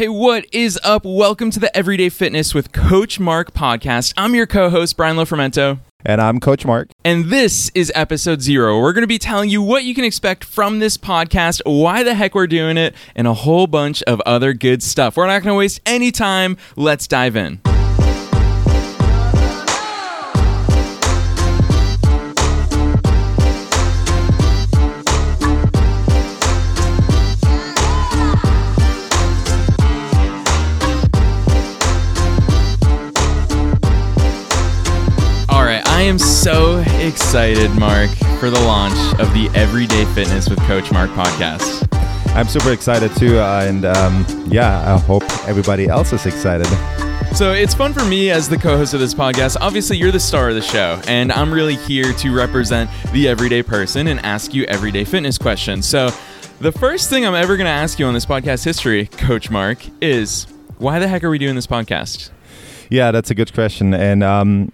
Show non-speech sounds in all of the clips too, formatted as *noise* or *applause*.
Hey, what is up? Welcome to the Everyday Fitness with Coach Mark podcast. I'm your co host, Brian Lofermento. And I'm Coach Mark. And this is episode zero. We're going to be telling you what you can expect from this podcast, why the heck we're doing it, and a whole bunch of other good stuff. We're not going to waste any time. Let's dive in. Am so excited, Mark, for the launch of the Everyday Fitness with Coach Mark podcast. I'm super excited too. Uh, and um, yeah, I hope everybody else is excited. So it's fun for me as the co host of this podcast. Obviously, you're the star of the show, and I'm really here to represent the everyday person and ask you everyday fitness questions. So, the first thing I'm ever going to ask you on this podcast history, Coach Mark, is why the heck are we doing this podcast? Yeah, that's a good question. And um,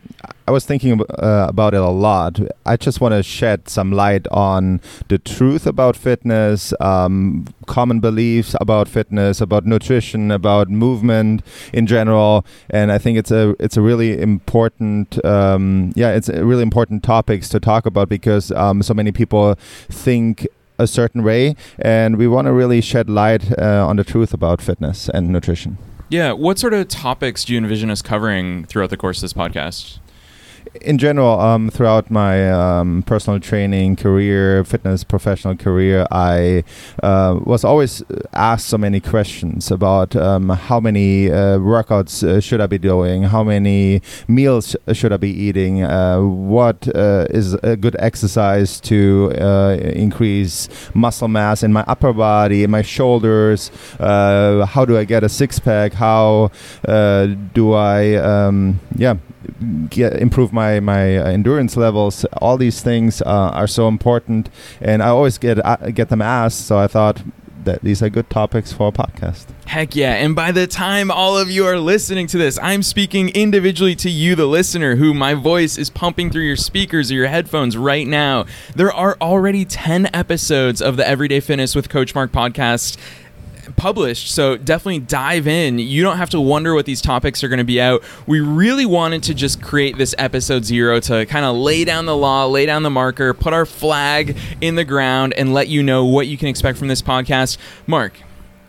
I was thinking uh, about it a lot. I just want to shed some light on the truth about fitness, um, common beliefs about fitness, about nutrition, about movement in general. And I think it's a it's a really important um, yeah it's really important topics to talk about because um, so many people think a certain way, and we want to really shed light uh, on the truth about fitness and nutrition. Yeah, what sort of topics do you envision us covering throughout the course of this podcast? In general, um, throughout my um, personal training career, fitness professional career, I uh, was always asked so many questions about um, how many uh, workouts uh, should I be doing, how many meals should I be eating, uh, what uh, is a good exercise to uh, increase muscle mass in my upper body, in my shoulders, how do I get a six pack, how do I, um, yeah get, improve my my uh, endurance levels. All these things uh, are so important, and I always get uh, get them asked. So I thought that these are good topics for a podcast. Heck yeah. And by the time all of you are listening to this, I'm speaking individually to you, the listener, who my voice is pumping through your speakers or your headphones right now. There are already 10 episodes of the Everyday Fitness with Coach Mark podcast published. So definitely dive in. You don't have to wonder what these topics are going to be out. We really wanted to just create this episode zero to kind of lay down the law, lay down the marker, put our flag in the ground, and let you know what you can expect from this podcast. Mark,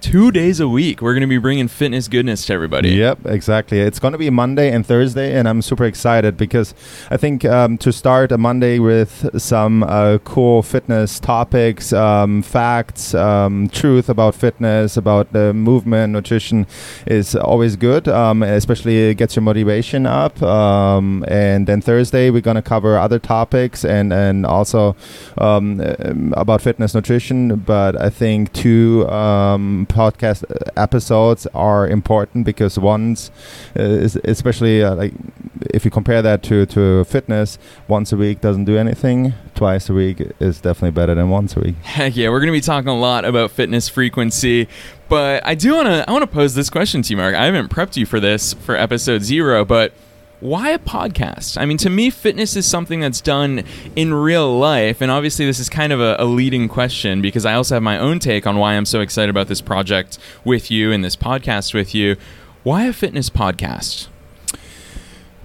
two days a week we're going to be bringing fitness goodness to everybody. Yep exactly. It's going to be monday and thursday and i'm super excited because i think um, to start a monday with some uh, cool fitness topics um, facts um, truth about fitness about the movement nutrition is always good um, especially it gets your motivation up um, and then thursday we're going to cover other topics and and also um, about fitness nutrition but i think two podcast episodes are important because once, uh, especially uh, like if you compare that to to fitness, once a week doesn't do anything. Twice a week is definitely better than once a week. *laughs* Heck yeah, we're gonna be talking a lot about fitness frequency, but I do wanna I wanna pose this question to you, Mark. I haven't prepped you for this for episode zero, but why a podcast? I mean, to me, fitness is something that's done in real life. And obviously, this is kind of a, a, leading question because I also have my own take on why I'm so excited about this project with you and this podcast with you. Why a fitness podcast?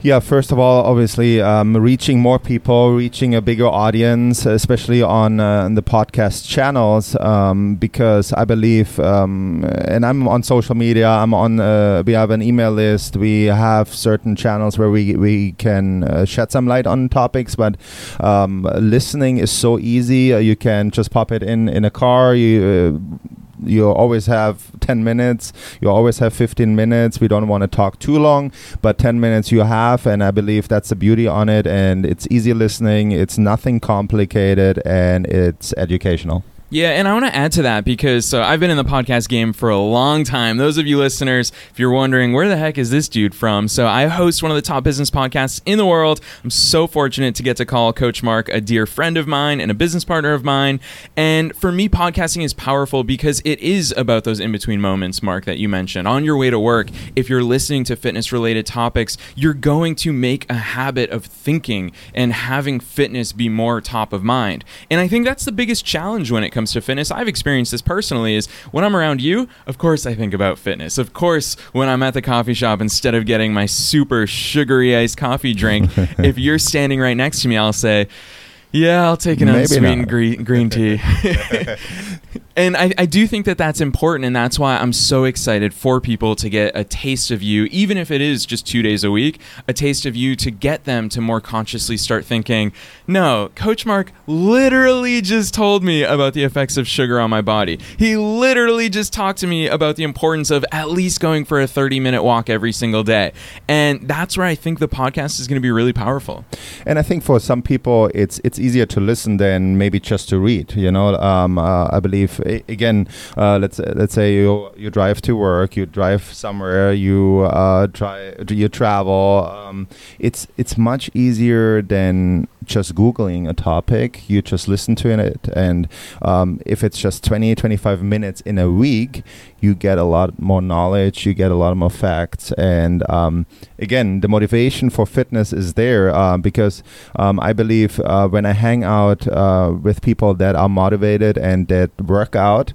Yeah, first of all, obviously, um, reaching more people, reaching a bigger audience, especially on uh, the podcast channels, um, because I believe, um, and I'm on social media. I'm on. Uh, we have an email list. We have certain channels where we we can uh, shed some light on topics. But um, listening is so easy. You can just pop it in in a car. You uh, you always have 10 minutes you always have 15 minutes we don't want to talk too long but 10 minutes you have and i believe that's the beauty on it and it's easy listening it's nothing complicated and it's educational yeah, and I want to add to that because so I've been in the podcast game for a long time. Those of you listeners, if you're wondering where the heck is this dude from, so I host one of the top business podcasts in the world. I'm so fortunate to get to call Coach Mark a dear friend of mine and a business partner of mine. And for me, podcasting is powerful because it is about those in between moments, Mark, that you mentioned. On your way to work, if you're listening to fitness related topics, you're going to make a habit of thinking and having fitness be more top of mind. And I think that's the biggest challenge when it comes comes to fitness. I've experienced this personally is when I'm around you, of course I think about fitness. Of course, when I'm at the coffee shop, instead of getting my super sugary iced coffee drink, *laughs* if you're standing right next to me, I'll say, yeah, I'll take an Maybe unsweetened green, green tea. *laughs* *laughs* and I, I do think that that's important. And that's why I'm so excited for people to get a taste of you, even if it is just two days a week, a taste of you to get them to more consciously start thinking, no, Coach Mark literally just told me about the effects of sugar on my body. He literally just talked to me about the importance of at least going for a 30 minute walk every single day. And that's where I think the podcast is going to be really powerful. And I think for some people, it's it's easier to listen than maybe just to read. You know, um, uh, I believe again, uh, let's let's say you you drive to work, you drive somewhere, you uh, try you travel. Um, it's it's much easier than just googling a topic you just listen to it and um, if it's just 20 25 minutes in a week you get a lot more knowledge you get a lot more facts and um, again the motivation for fitness is there uh, because um, i believe uh, when i hang out uh, with people that are motivated and that work out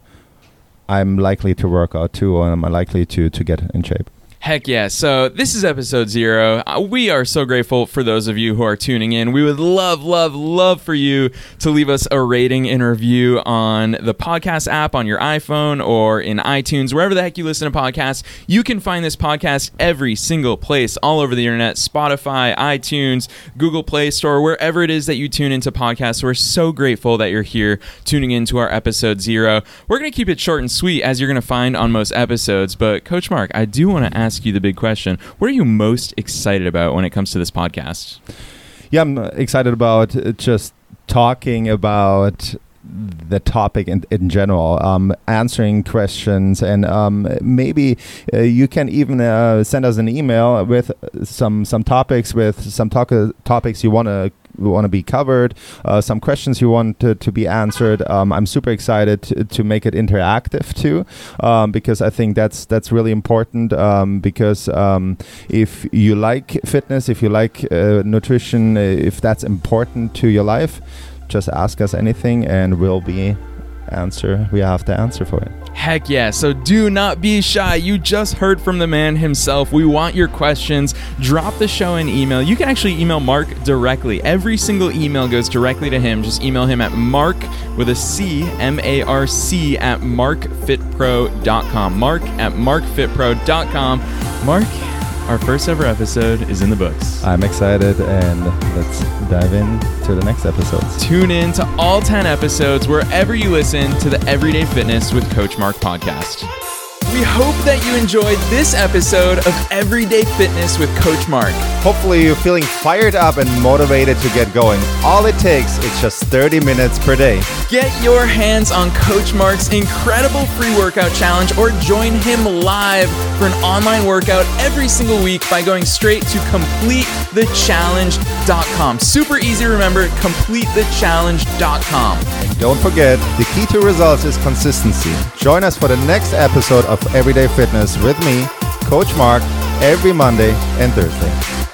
i'm likely to work out too and i'm likely to to get in shape Heck yeah. So, this is episode zero. Uh, We are so grateful for those of you who are tuning in. We would love, love, love for you to leave us a rating and review on the podcast app on your iPhone or in iTunes, wherever the heck you listen to podcasts. You can find this podcast every single place all over the internet Spotify, iTunes, Google Play Store, wherever it is that you tune into podcasts. We're so grateful that you're here tuning into our episode zero. We're going to keep it short and sweet as you're going to find on most episodes. But, Coach Mark, I do want to ask you the big question. What are you most excited about when it comes to this podcast? yeah i'm uh, excited about uh, just talking about the topic in, in general um, answering questions and um, maybe uh, you can even uh, send us an email with some some topics with some talk- topics you want to want to be covered uh, some questions you want to, to be answered. Um, i'm super excited to, to make it interactive too um, because i think that's that's really important um, because um, if you like fitness if you like uh, nutrition uh, if that's important to your life just ask us anything and we'll be answer we have to answer for it Heck yeah. So do not be shy. You just heard from the man himself. We want your questions. Drop the show an email. You can actually email Mark directly. Every single email goes directly to him. Just email him at mark with a C, M A R C, at marcfitpro.com. Marc at marcfitpro.com. Mark, our first ever episode is in the books. i'm excited and let's dive in to the next episodes Tune in to all 10 episodes wherever you listen to the Everyday Fitness with Coach Mark podcast. We hope that you enjoyed this episode of Everyday Fitness with Coach Mark. hopefully you're feeling fired up and motivated to get going all it takes is just 30 minutes per day Get your hands on Coach Mark's incredible free workout challenge or join him live for an online workout every single week by going straight to completethechallenge.com. Super easy to remember, completethechallenge.com. And don't forget, the key to results is consistency. Join us for the next episode of Everyday Fitness with me, Coach Mark, every Monday and Thursday.